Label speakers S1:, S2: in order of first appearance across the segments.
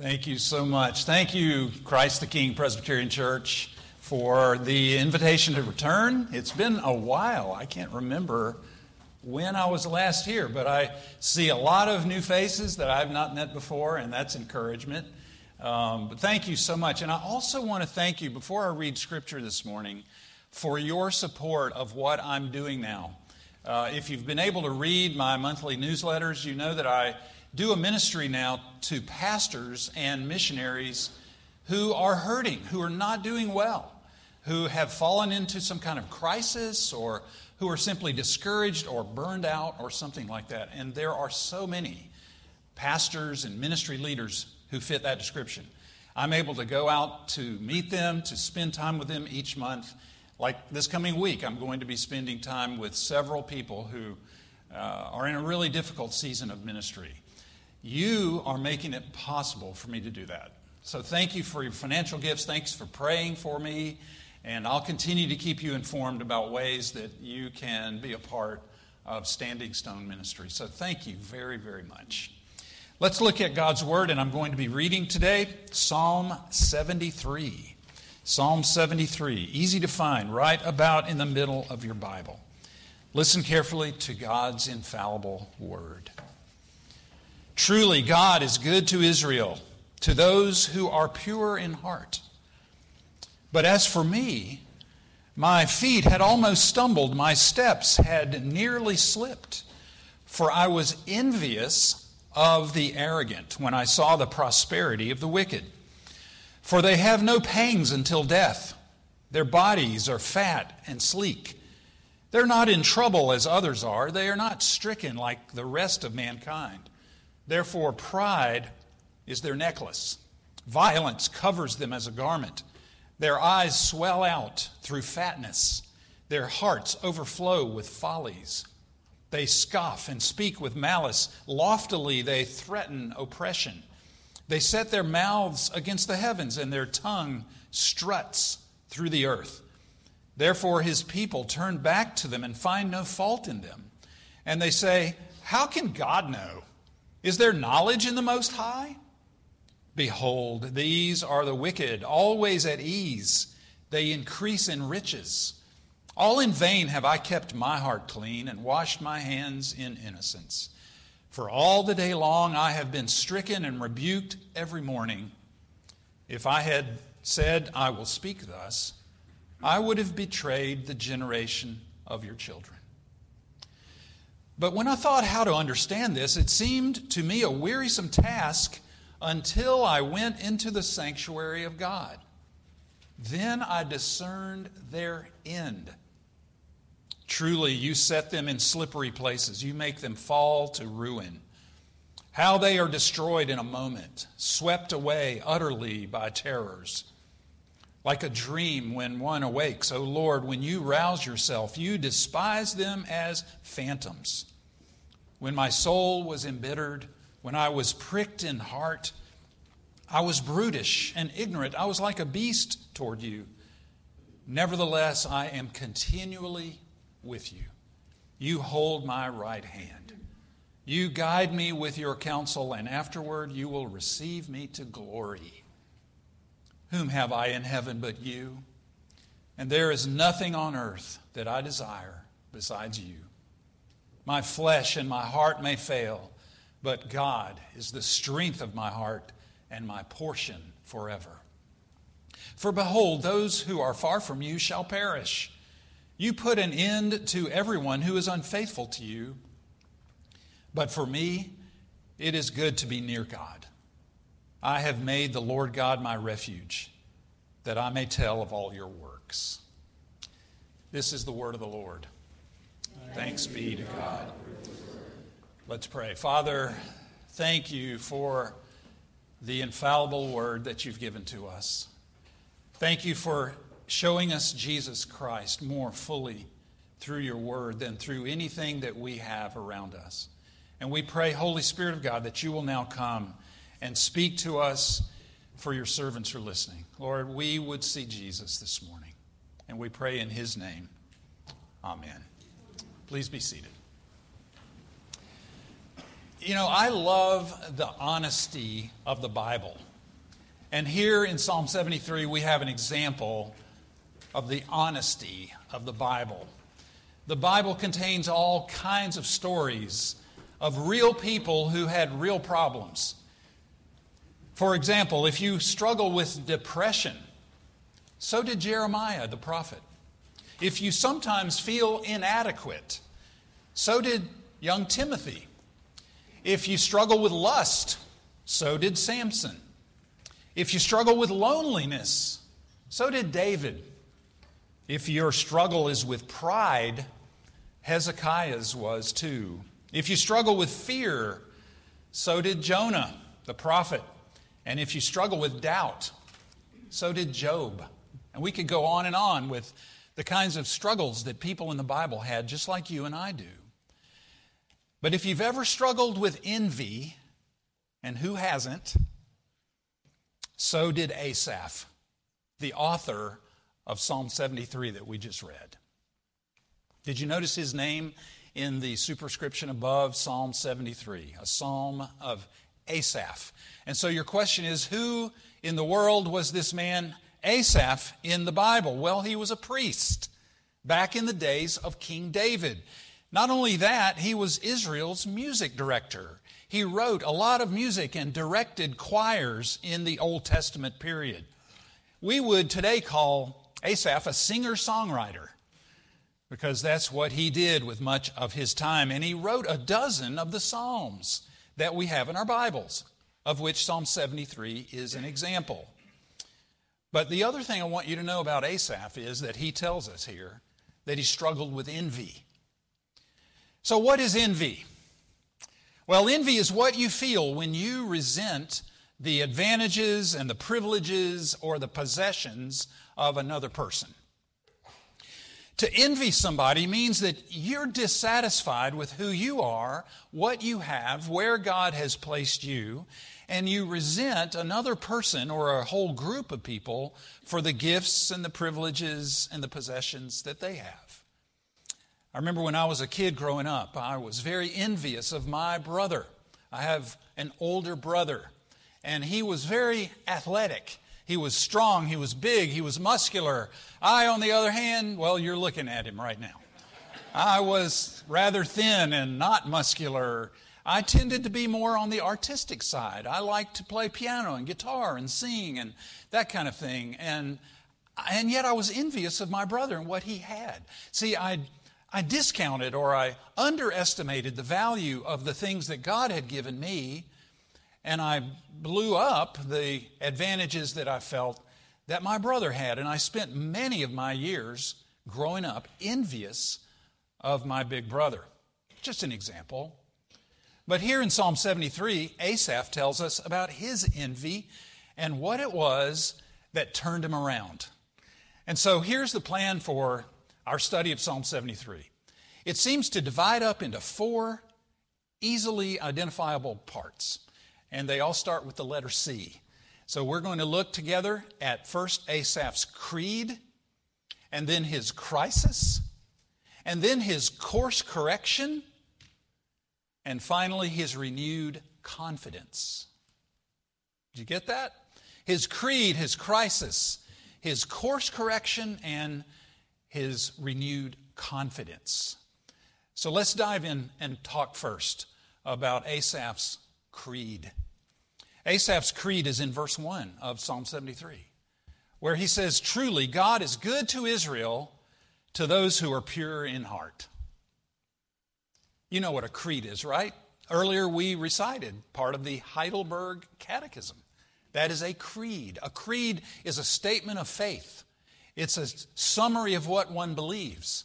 S1: Thank you so much. Thank you, Christ the King Presbyterian Church, for the invitation to return. It's been a while. I can't remember when I was last here, but I see a lot of new faces that I've not met before, and that's encouragement. Um, but thank you so much. And I also want to thank you, before I read scripture this morning, for your support of what I'm doing now. Uh, if you've been able to read my monthly newsletters, you know that I do a ministry now to pastors and missionaries who are hurting, who are not doing well, who have fallen into some kind of crisis or who are simply discouraged or burned out or something like that. And there are so many pastors and ministry leaders who fit that description. I'm able to go out to meet them, to spend time with them each month. Like this coming week, I'm going to be spending time with several people who uh, are in a really difficult season of ministry. You are making it possible for me to do that. So thank you for your financial gifts. Thanks for praying for me. And I'll continue to keep you informed about ways that you can be a part of Standing Stone Ministry. So thank you very, very much. Let's look at God's Word, and I'm going to be reading today Psalm 73. Psalm 73, easy to find, right about in the middle of your Bible. Listen carefully to God's infallible Word. Truly, God is good to Israel, to those who are pure in heart. But as for me, my feet had almost stumbled, my steps had nearly slipped, for I was envious of the arrogant when I saw the prosperity of the wicked. For they have no pangs until death, their bodies are fat and sleek. They're not in trouble as others are, they are not stricken like the rest of mankind. Therefore, pride is their necklace. Violence covers them as a garment. Their eyes swell out through fatness. Their hearts overflow with follies. They scoff and speak with malice. Loftily, they threaten oppression. They set their mouths against the heavens, and their tongue struts through the earth. Therefore, his people turn back to them and find no fault in them. And they say, How can God know? Is there knowledge in the Most High? Behold, these are the wicked, always at ease. They increase in riches. All in vain have I kept my heart clean and washed my hands in innocence. For all the day long I have been stricken and rebuked every morning. If I had said, I will speak thus, I would have betrayed the generation of your children. But when I thought how to understand this, it seemed to me a wearisome task until I went into the sanctuary of God. Then I discerned their end. Truly, you set them in slippery places, you make them fall to ruin. How they are destroyed in a moment, swept away utterly by terrors. Like a dream when one awakes, O oh Lord, when you rouse yourself, you despise them as phantoms. When my soul was embittered, when I was pricked in heart, I was brutish and ignorant. I was like a beast toward you. Nevertheless, I am continually with you. You hold my right hand. You guide me with your counsel, and afterward you will receive me to glory. Whom have I in heaven but you? And there is nothing on earth that I desire besides you. My flesh and my heart may fail, but God is the strength of my heart and my portion forever. For behold, those who are far from you shall perish. You put an end to everyone who is unfaithful to you. But for me, it is good to be near God. I have made the Lord God my refuge, that I may tell of all your works. This is the word of the Lord. Thanks be to God. Let's pray. Father, thank you for the infallible word that you've given to us. Thank you for showing us Jesus Christ more fully through your word than through anything that we have around us. And we pray, Holy Spirit of God, that you will now come and speak to us for your servants are listening. Lord, we would see Jesus this morning. And we pray in his name. Amen. Please be seated. You know, I love the honesty of the Bible. And here in Psalm 73, we have an example of the honesty of the Bible. The Bible contains all kinds of stories of real people who had real problems. For example, if you struggle with depression, so did Jeremiah the prophet. If you sometimes feel inadequate, so did young Timothy. If you struggle with lust, so did Samson. If you struggle with loneliness, so did David. If your struggle is with pride, Hezekiah's was too. If you struggle with fear, so did Jonah, the prophet. And if you struggle with doubt, so did Job. And we could go on and on with the kinds of struggles that people in the Bible had, just like you and I do. But if you've ever struggled with envy, and who hasn't, so did Asaph, the author of Psalm 73 that we just read. Did you notice his name in the superscription above Psalm 73? A psalm of Asaph. And so your question is who in the world was this man Asaph in the Bible? Well, he was a priest back in the days of King David. Not only that, he was Israel's music director. He wrote a lot of music and directed choirs in the Old Testament period. We would today call Asaph a singer songwriter because that's what he did with much of his time. And he wrote a dozen of the Psalms that we have in our Bibles, of which Psalm 73 is an example. But the other thing I want you to know about Asaph is that he tells us here that he struggled with envy. So, what is envy? Well, envy is what you feel when you resent the advantages and the privileges or the possessions of another person. To envy somebody means that you're dissatisfied with who you are, what you have, where God has placed you, and you resent another person or a whole group of people for the gifts and the privileges and the possessions that they have. I remember when I was a kid growing up, I was very envious of my brother. I have an older brother, and he was very athletic. He was strong, he was big, he was muscular. I, on the other hand, well, you're looking at him right now. I was rather thin and not muscular. I tended to be more on the artistic side. I liked to play piano and guitar and sing and that kind of thing. And, and yet I was envious of my brother and what he had. See, I I discounted or I underestimated the value of the things that God had given me, and I blew up the advantages that I felt that my brother had. And I spent many of my years growing up envious of my big brother. Just an example. But here in Psalm 73, Asaph tells us about his envy and what it was that turned him around. And so here's the plan for our study of Psalm 73. It seems to divide up into four easily identifiable parts, and they all start with the letter C. So we're going to look together at first Asaph's creed, and then his crisis, and then his course correction, and finally his renewed confidence. Did you get that? His creed, his crisis, his course correction, and his renewed confidence. So let's dive in and talk first about Asaph's creed. Asaph's creed is in verse 1 of Psalm 73, where he says, Truly, God is good to Israel, to those who are pure in heart. You know what a creed is, right? Earlier we recited part of the Heidelberg Catechism. That is a creed. A creed is a statement of faith. It's a summary of what one believes.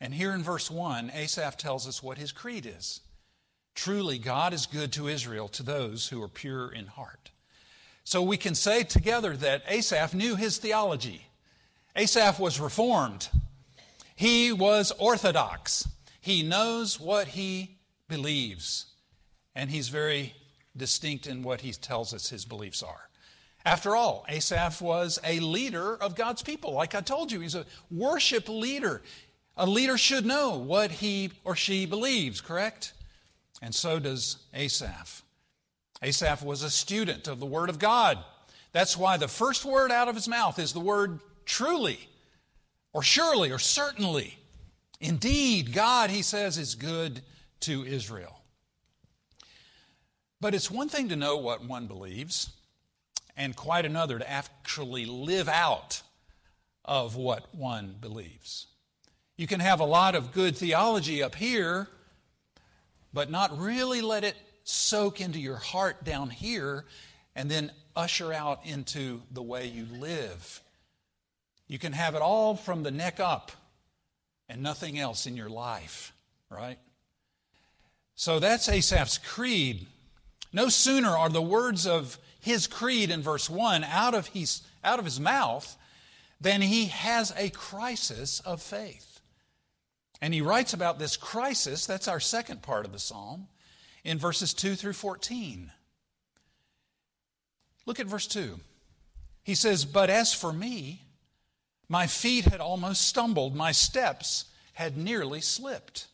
S1: And here in verse 1, Asaph tells us what his creed is. Truly, God is good to Israel, to those who are pure in heart. So we can say together that Asaph knew his theology. Asaph was reformed. He was orthodox. He knows what he believes. And he's very distinct in what he tells us his beliefs are. After all, Asaph was a leader of God's people. Like I told you, he's a worship leader. A leader should know what he or she believes, correct? And so does Asaph. Asaph was a student of the Word of God. That's why the first word out of his mouth is the word truly, or surely, or certainly. Indeed, God, he says, is good to Israel. But it's one thing to know what one believes, and quite another to actually live out of what one believes. You can have a lot of good theology up here, but not really let it soak into your heart down here and then usher out into the way you live. You can have it all from the neck up and nothing else in your life, right? So that's Asaph's creed. No sooner are the words of his creed in verse 1 out of his, out of his mouth than he has a crisis of faith. And he writes about this crisis, that's our second part of the psalm, in verses 2 through 14. Look at verse 2. He says, But as for me, my feet had almost stumbled, my steps had nearly slipped.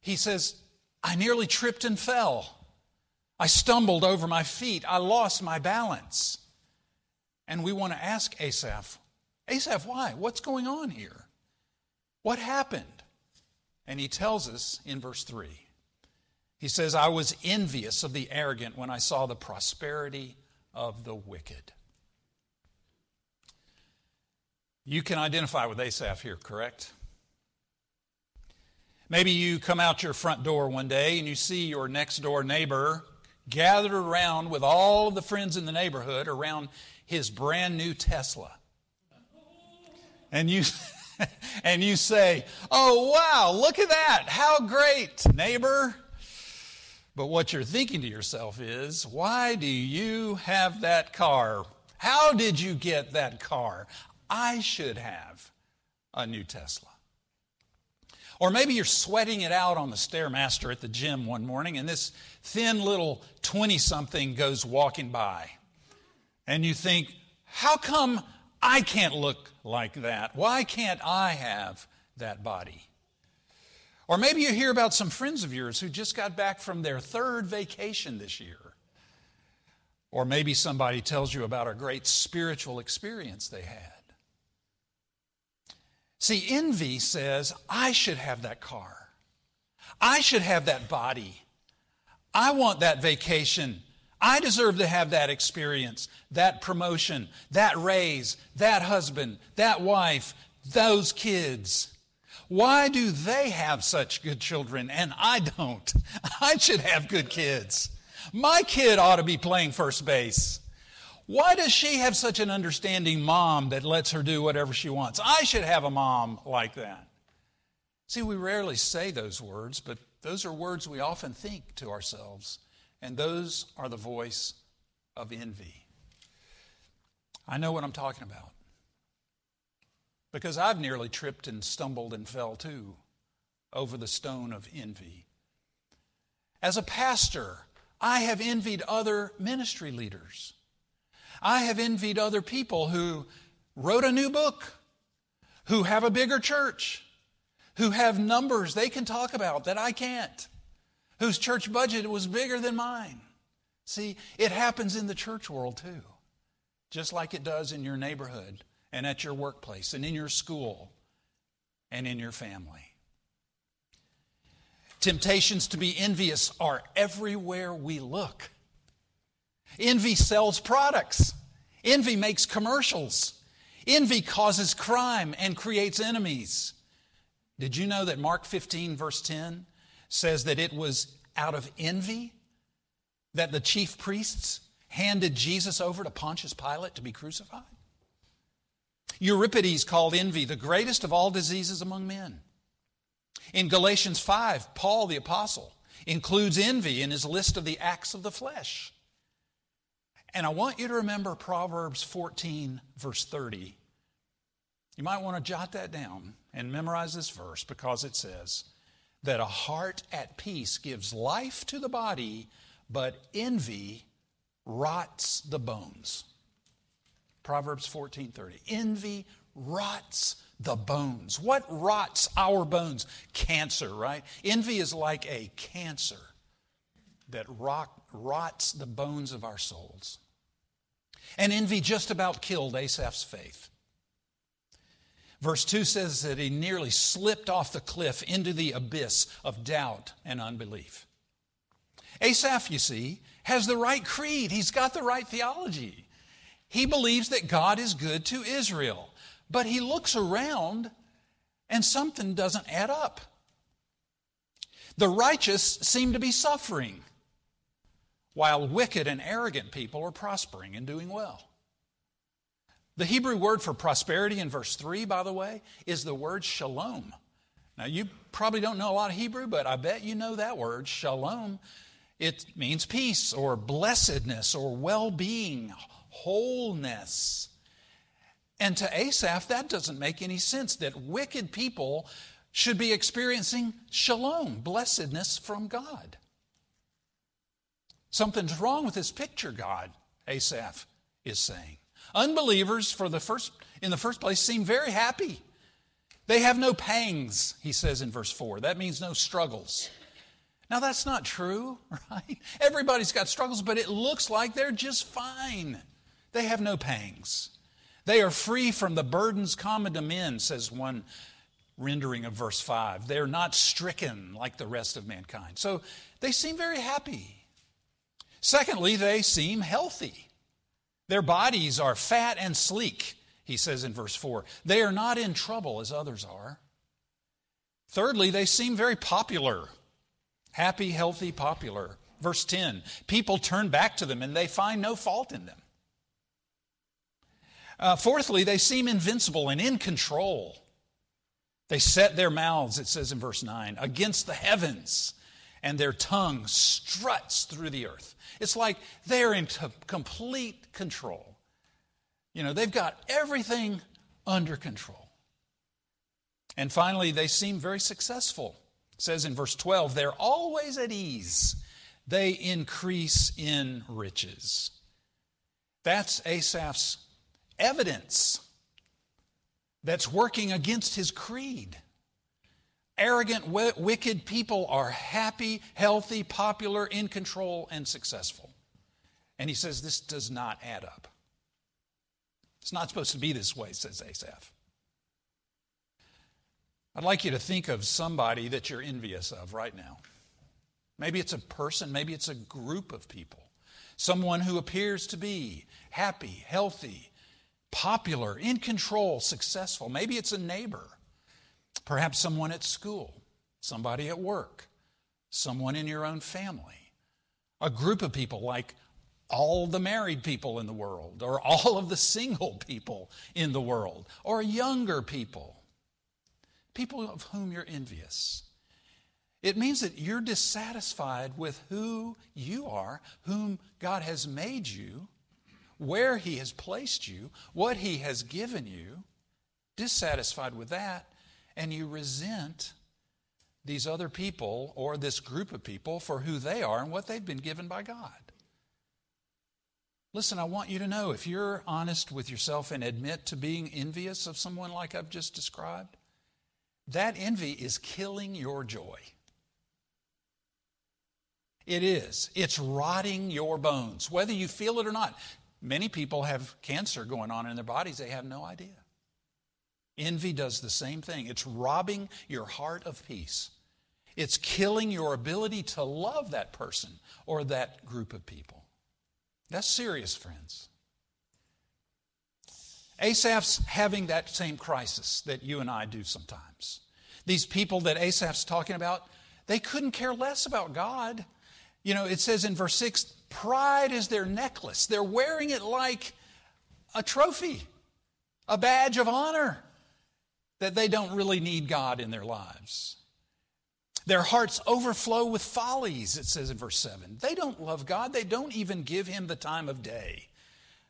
S1: He says, I nearly tripped and fell. I stumbled over my feet. I lost my balance. And we want to ask Asaph, Asaph, why? What's going on here? What happened? And he tells us in verse 3. He says, I was envious of the arrogant when I saw the prosperity of the wicked. You can identify with Asaph here, correct? Maybe you come out your front door one day and you see your next door neighbor gathered around with all of the friends in the neighborhood around his brand new Tesla. And you and you say, "Oh wow, look at that. How great, neighbor." But what you're thinking to yourself is, why do you have that car? How did you get that car? I should have a new Tesla. Or maybe you're sweating it out on the Stairmaster at the gym one morning, and this thin little 20 something goes walking by. And you think, how come I can't look like that? Why can't I have that body? Or maybe you hear about some friends of yours who just got back from their third vacation this year. Or maybe somebody tells you about a great spiritual experience they had. See, envy says, I should have that car. I should have that body. I want that vacation. I deserve to have that experience, that promotion, that raise, that husband, that wife, those kids. Why do they have such good children and I don't? I should have good kids. My kid ought to be playing first base. Why does she have such an understanding mom that lets her do whatever she wants? I should have a mom like that. See, we rarely say those words, but those are words we often think to ourselves, and those are the voice of envy. I know what I'm talking about because I've nearly tripped and stumbled and fell too over the stone of envy. As a pastor, I have envied other ministry leaders. I have envied other people who wrote a new book, who have a bigger church, who have numbers they can talk about that I can't, whose church budget was bigger than mine. See, it happens in the church world too, just like it does in your neighborhood and at your workplace and in your school and in your family. Temptations to be envious are everywhere we look. Envy sells products. Envy makes commercials. Envy causes crime and creates enemies. Did you know that Mark 15, verse 10, says that it was out of envy that the chief priests handed Jesus over to Pontius Pilate to be crucified? Euripides called envy the greatest of all diseases among men. In Galatians 5, Paul the Apostle includes envy in his list of the acts of the flesh. And I want you to remember Proverbs 14, verse 30. You might want to jot that down and memorize this verse because it says that a heart at peace gives life to the body, but envy rots the bones. Proverbs 14:30. Envy rots the bones. What rots our bones? Cancer, right? Envy is like a cancer that rot, rots the bones of our souls. And envy just about killed Asaph's faith. Verse 2 says that he nearly slipped off the cliff into the abyss of doubt and unbelief. Asaph, you see, has the right creed. He's got the right theology. He believes that God is good to Israel. But he looks around and something doesn't add up. The righteous seem to be suffering, while wicked and arrogant people are prospering and doing well. The Hebrew word for prosperity in verse 3, by the way, is the word shalom. Now, you probably don't know a lot of Hebrew, but I bet you know that word, shalom. It means peace or blessedness or well being, wholeness. And to Asaph, that doesn't make any sense that wicked people should be experiencing shalom, blessedness from God. Something's wrong with this picture, God, Asaph is saying. Unbelievers, for the first, in the first place, seem very happy. They have no pangs, he says in verse 4. That means no struggles. Now, that's not true, right? Everybody's got struggles, but it looks like they're just fine. They have no pangs. They are free from the burdens common to men, says one rendering of verse 5. They're not stricken like the rest of mankind. So they seem very happy. Secondly, they seem healthy. Their bodies are fat and sleek, he says in verse 4. They are not in trouble as others are. Thirdly, they seem very popular. Happy, healthy, popular. Verse 10 People turn back to them and they find no fault in them. Uh, fourthly, they seem invincible and in control. They set their mouths, it says in verse 9, against the heavens, and their tongue struts through the earth. It's like they're in complete control. You know, they've got everything under control. And finally, they seem very successful. It says in verse 12, they're always at ease. They increase in riches. That's Asaph's evidence that's working against his creed. Arrogant, wicked people are happy, healthy, popular, in control, and successful. And he says this does not add up. It's not supposed to be this way, says Asaph. I'd like you to think of somebody that you're envious of right now. Maybe it's a person, maybe it's a group of people. Someone who appears to be happy, healthy, popular, in control, successful. Maybe it's a neighbor. Perhaps someone at school, somebody at work, someone in your own family, a group of people like all the married people in the world, or all of the single people in the world, or younger people, people of whom you're envious. It means that you're dissatisfied with who you are, whom God has made you, where He has placed you, what He has given you, dissatisfied with that, and you resent these other people or this group of people for who they are and what they've been given by God. Listen, I want you to know if you're honest with yourself and admit to being envious of someone like I've just described, that envy is killing your joy. It is. It's rotting your bones, whether you feel it or not. Many people have cancer going on in their bodies, they have no idea. Envy does the same thing. It's robbing your heart of peace. It's killing your ability to love that person or that group of people. That's serious, friends. Asaph's having that same crisis that you and I do sometimes. These people that Asaph's talking about, they couldn't care less about God. You know, it says in verse 6 pride is their necklace. They're wearing it like a trophy, a badge of honor that they don't really need God in their lives. Their hearts overflow with follies, it says in verse 7. They don't love God, they don't even give Him the time of day.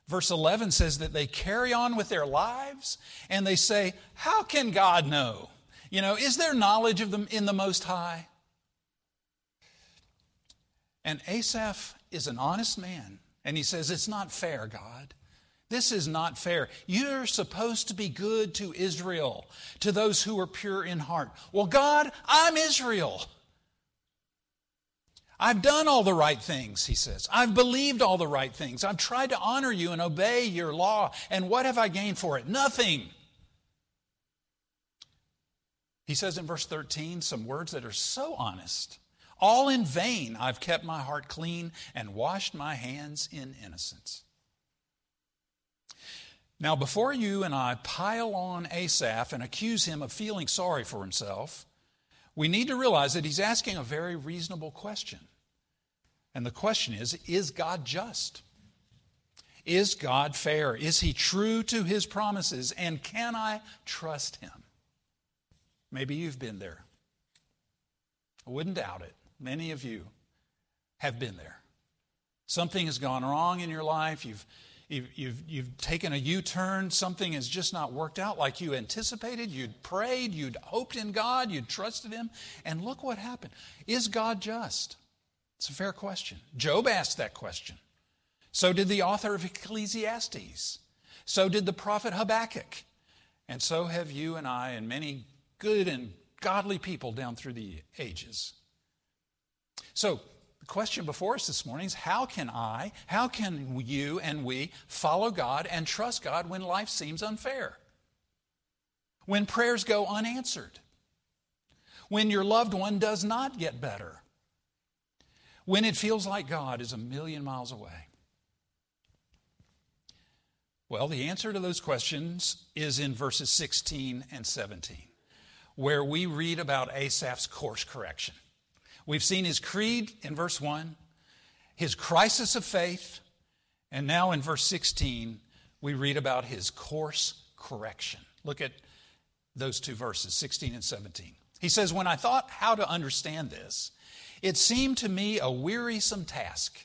S1: Verse 11 says that they carry on with their lives and they say, How can God know? You know, is there knowledge of them in the Most High? And Asaph is an honest man, and he says, It's not fair, God. This is not fair. You're supposed to be good to Israel, to those who are pure in heart. Well, God, I'm Israel. I've done all the right things, he says. I've believed all the right things. I've tried to honor you and obey your law. And what have I gained for it? Nothing. He says in verse 13 some words that are so honest. All in vain I've kept my heart clean and washed my hands in innocence. Now, before you and I pile on Asaph and accuse him of feeling sorry for himself, we need to realize that he's asking a very reasonable question. And the question is Is God just? Is God fair? Is he true to his promises? And can I trust him? Maybe you've been there. I wouldn't doubt it. Many of you have been there. Something has gone wrong in your life. You've You've, you've, you've taken a U turn. Something has just not worked out like you anticipated. You'd prayed, you'd hoped in God, you'd trusted Him, and look what happened. Is God just? It's a fair question. Job asked that question. So did the author of Ecclesiastes. So did the prophet Habakkuk. And so have you and I and many good and godly people down through the ages. So, question before us this morning is how can I, how can you and we follow God and trust God when life seems unfair? When prayers go unanswered? When your loved one does not get better? When it feels like God is a million miles away? Well, the answer to those questions is in verses 16 and 17, where we read about Asaph's course correction. We've seen his creed in verse 1, his crisis of faith, and now in verse 16, we read about his course correction. Look at those two verses, 16 and 17. He says, When I thought how to understand this, it seemed to me a wearisome task.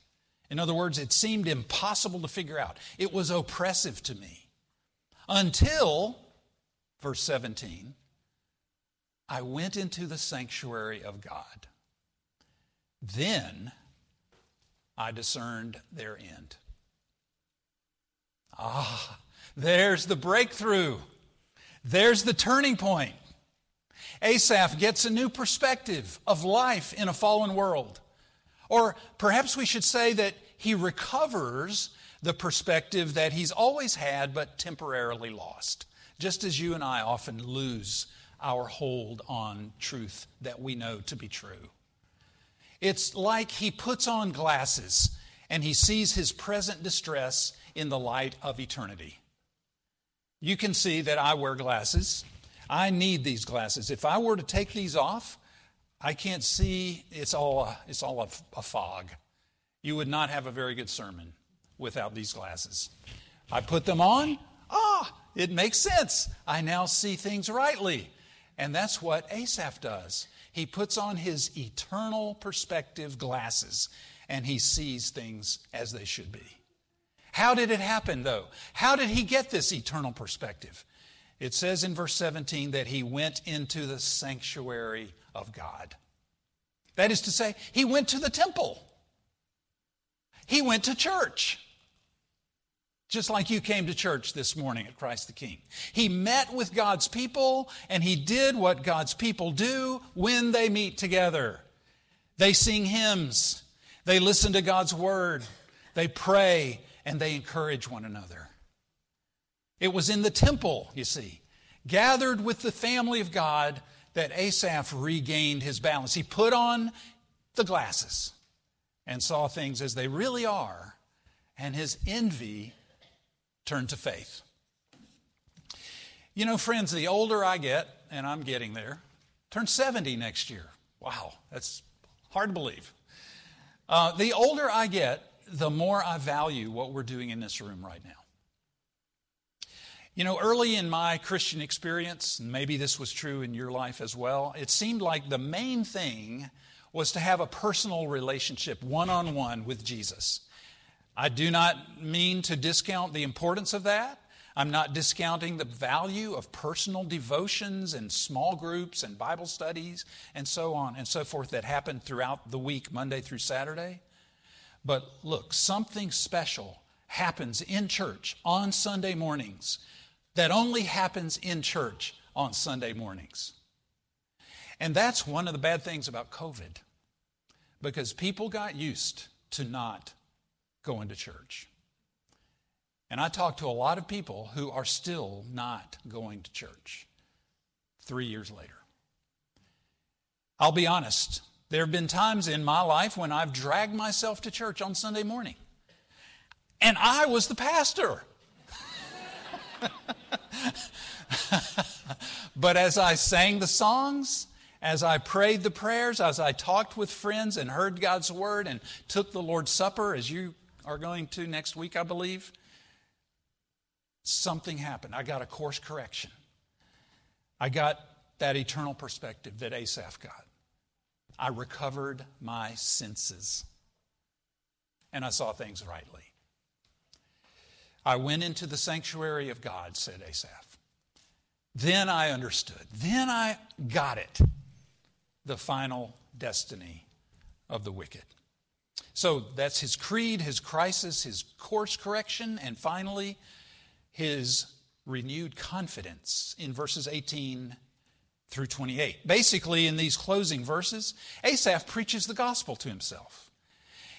S1: In other words, it seemed impossible to figure out. It was oppressive to me. Until, verse 17, I went into the sanctuary of God. Then I discerned their end. Ah, there's the breakthrough. There's the turning point. Asaph gets a new perspective of life in a fallen world. Or perhaps we should say that he recovers the perspective that he's always had but temporarily lost, just as you and I often lose our hold on truth that we know to be true. It's like he puts on glasses and he sees his present distress in the light of eternity. You can see that I wear glasses. I need these glasses. If I were to take these off, I can't see. It's all a, it's all a, a fog. You would not have a very good sermon without these glasses. I put them on. Ah, it makes sense. I now see things rightly. And that's what Asaph does. He puts on his eternal perspective glasses and he sees things as they should be. How did it happen, though? How did he get this eternal perspective? It says in verse 17 that he went into the sanctuary of God. That is to say, he went to the temple. He went to church just like you came to church this morning at Christ the King. He met with God's people and he did what God's people do when they meet together. They sing hymns, they listen to God's word, they pray, and they encourage one another. It was in the temple, you see, gathered with the family of God, that Asaph regained his balance. He put on the glasses and saw things as they really are, and his envy turn to faith. You know, friends, the older I get, and I'm getting there, turn 70 next year. Wow, that's hard to believe. Uh, the older I get, the more I value what we're doing in this room right now. You know, early in my Christian experience, maybe this was true in your life as well, it seemed like the main thing was to have a personal relationship one on one with Jesus. I do not mean to discount the importance of that. I'm not discounting the value of personal devotions and small groups and Bible studies and so on and so forth that happen throughout the week, Monday through Saturday. But look, something special happens in church on Sunday mornings that only happens in church on Sunday mornings. And that's one of the bad things about COVID because people got used to not going to church. And I talk to a lot of people who are still not going to church three years later. I'll be honest, there have been times in my life when I've dragged myself to church on Sunday morning, and I was the pastor. but as I sang the songs, as I prayed the prayers, as I talked with friends and heard God's word and took the Lord's Supper, as you are going to next week, I believe, something happened. I got a course correction. I got that eternal perspective that Asaph got. I recovered my senses and I saw things rightly. I went into the sanctuary of God, said Asaph. Then I understood. Then I got it. The final destiny of the wicked. So that's his creed, his crisis, his course correction, and finally, his renewed confidence in verses 18 through 28. Basically, in these closing verses, Asaph preaches the gospel to himself.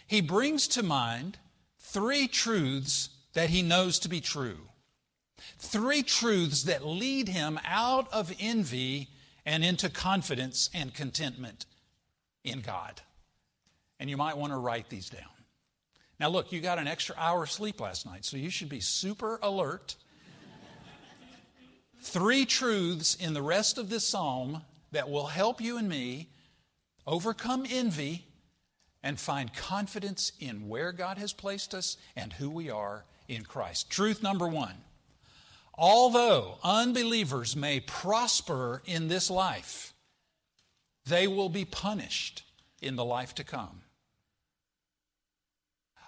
S1: He brings to mind three truths that he knows to be true. Three truths that lead him out of envy and into confidence and contentment in God. And you might want to write these down. Now, look, you got an extra hour of sleep last night, so you should be super alert three truths in the rest of this psalm that will help you and me overcome envy and find confidence in where God has placed us and who we are in Christ. Truth number one although unbelievers may prosper in this life, they will be punished in the life to come.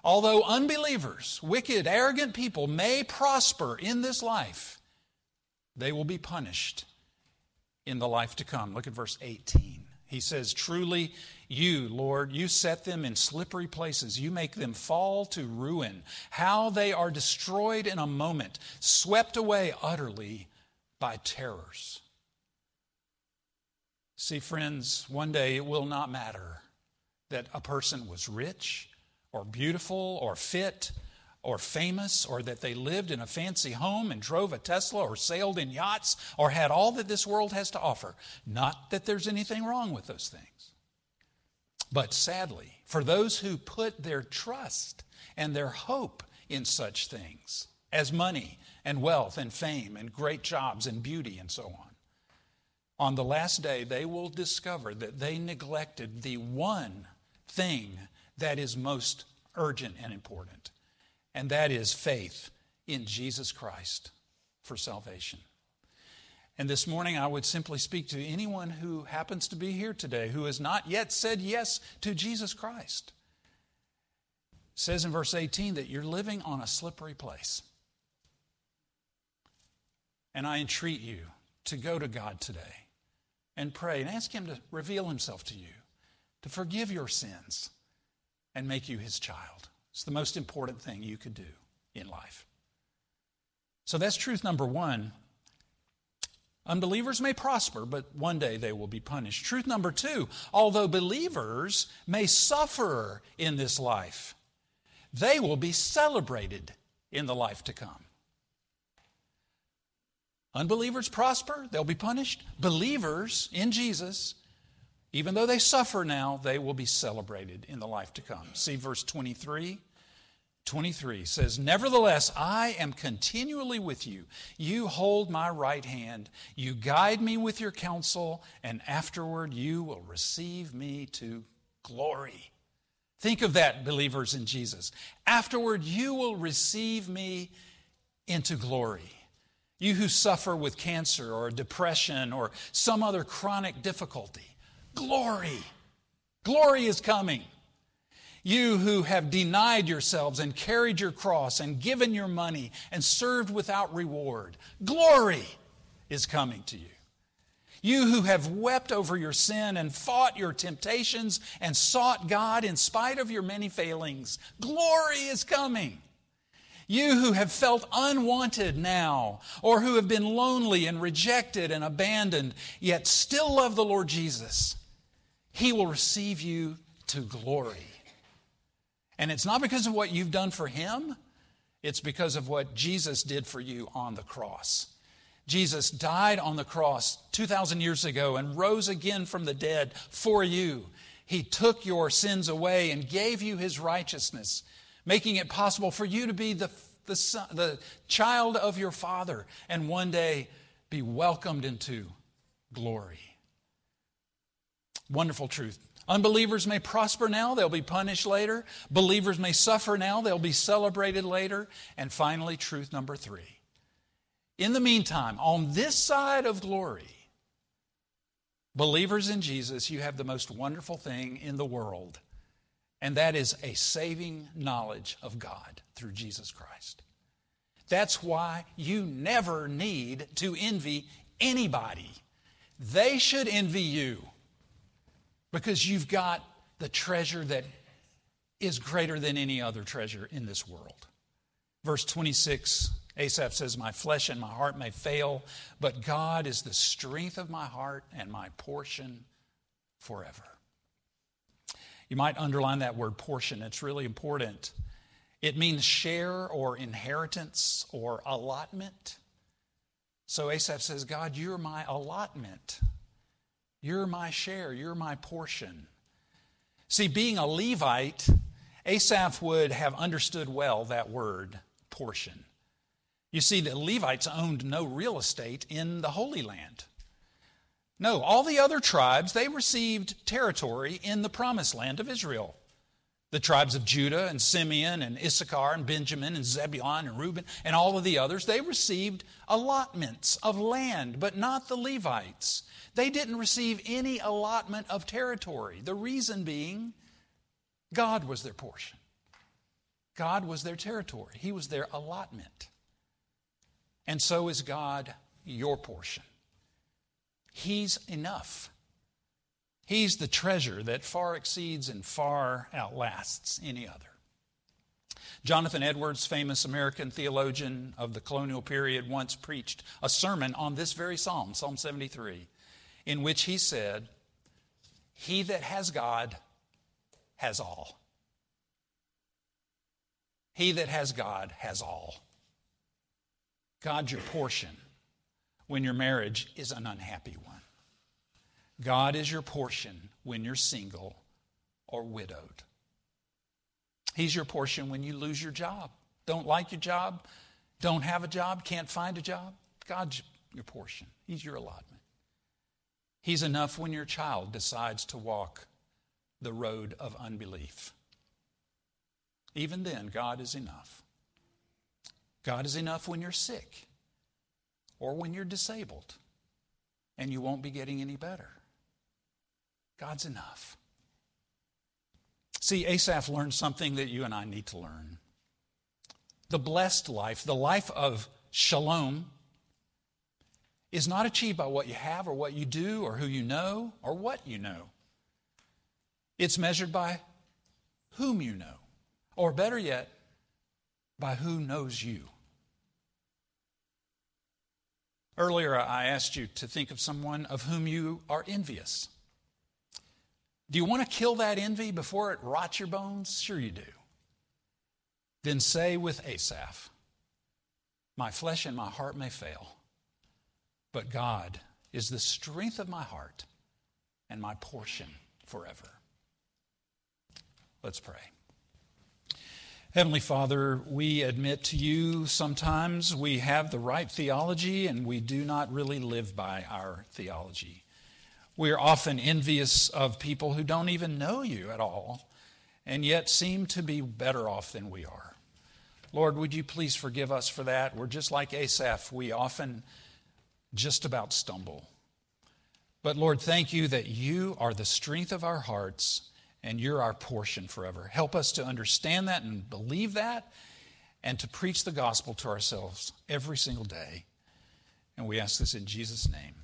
S1: Although unbelievers, wicked, arrogant people may prosper in this life, they will be punished in the life to come. Look at verse 18. He says, Truly, you, Lord, you set them in slippery places. You make them fall to ruin. How they are destroyed in a moment, swept away utterly by terrors. See, friends, one day it will not matter that a person was rich or beautiful or fit or famous or that they lived in a fancy home and drove a Tesla or sailed in yachts or had all that this world has to offer. Not that there's anything wrong with those things. But sadly, for those who put their trust and their hope in such things as money and wealth and fame and great jobs and beauty and so on, on the last day they will discover that they neglected the one thing that is most urgent and important and that is faith in Jesus Christ for salvation. And this morning, I would simply speak to anyone who happens to be here today who has not yet said yes to Jesus Christ. It says in verse 18 that you're living on a slippery place. And I entreat you to go to God today and pray and ask Him to reveal Himself to you, to forgive your sins, and make you His child. It's the most important thing you could do in life. So that's truth number one. Unbelievers may prosper, but one day they will be punished. Truth number two although believers may suffer in this life, they will be celebrated in the life to come. Unbelievers prosper, they'll be punished. Believers in Jesus even though they suffer now, they will be celebrated in the life to come. See verse 23. 23 says, Nevertheless, I am continually with you. You hold my right hand. You guide me with your counsel, and afterward you will receive me to glory. Think of that, believers in Jesus. Afterward, you will receive me into glory. You who suffer with cancer or depression or some other chronic difficulty, Glory. Glory is coming. You who have denied yourselves and carried your cross and given your money and served without reward, glory is coming to you. You who have wept over your sin and fought your temptations and sought God in spite of your many failings, glory is coming. You who have felt unwanted now, or who have been lonely and rejected and abandoned, yet still love the Lord Jesus, He will receive you to glory. And it's not because of what you've done for Him, it's because of what Jesus did for you on the cross. Jesus died on the cross 2,000 years ago and rose again from the dead for you. He took your sins away and gave you His righteousness making it possible for you to be the, the, son, the child of your Father and one day be welcomed into glory. Wonderful truth. Unbelievers may prosper now, they'll be punished later. Believers may suffer now, they'll be celebrated later. And finally, truth number three. In the meantime, on this side of glory, believers in Jesus, you have the most wonderful thing in the world and that is a saving knowledge of God through Jesus Christ. That's why you never need to envy anybody. They should envy you because you've got the treasure that is greater than any other treasure in this world. Verse 26, Asaph says, My flesh and my heart may fail, but God is the strength of my heart and my portion forever. You might underline that word portion, it's really important. It means share or inheritance or allotment. So Asaph says, God, you're my allotment. You're my share. You're my portion. See, being a Levite, Asaph would have understood well that word, portion. You see, the Levites owned no real estate in the Holy Land. No, all the other tribes, they received territory in the promised land of Israel. The tribes of Judah and Simeon and Issachar and Benjamin and Zebulun and Reuben and all of the others, they received allotments of land, but not the Levites. They didn't receive any allotment of territory. The reason being, God was their portion. God was their territory, He was their allotment. And so is God your portion. He's enough. He's the treasure that far exceeds and far outlasts any other. Jonathan Edwards, famous American theologian of the colonial period, once preached a sermon on this very psalm, Psalm 73, in which he said, He that has God has all. He that has God has all. God's your portion when your marriage is an unhappy one. God is your portion when you're single or widowed. He's your portion when you lose your job. Don't like your job, don't have a job, can't find a job. God's your portion. He's your allotment. He's enough when your child decides to walk the road of unbelief. Even then, God is enough. God is enough when you're sick or when you're disabled and you won't be getting any better. God's enough. See, Asaph learned something that you and I need to learn. The blessed life, the life of shalom, is not achieved by what you have or what you do or who you know or what you know. It's measured by whom you know, or better yet, by who knows you. Earlier, I asked you to think of someone of whom you are envious. Do you want to kill that envy before it rots your bones? Sure, you do. Then say with Asaph, My flesh and my heart may fail, but God is the strength of my heart and my portion forever. Let's pray. Heavenly Father, we admit to you sometimes we have the right theology and we do not really live by our theology. We are often envious of people who don't even know you at all and yet seem to be better off than we are. Lord, would you please forgive us for that? We're just like Asaph, we often just about stumble. But Lord, thank you that you are the strength of our hearts and you're our portion forever. Help us to understand that and believe that and to preach the gospel to ourselves every single day. And we ask this in Jesus' name.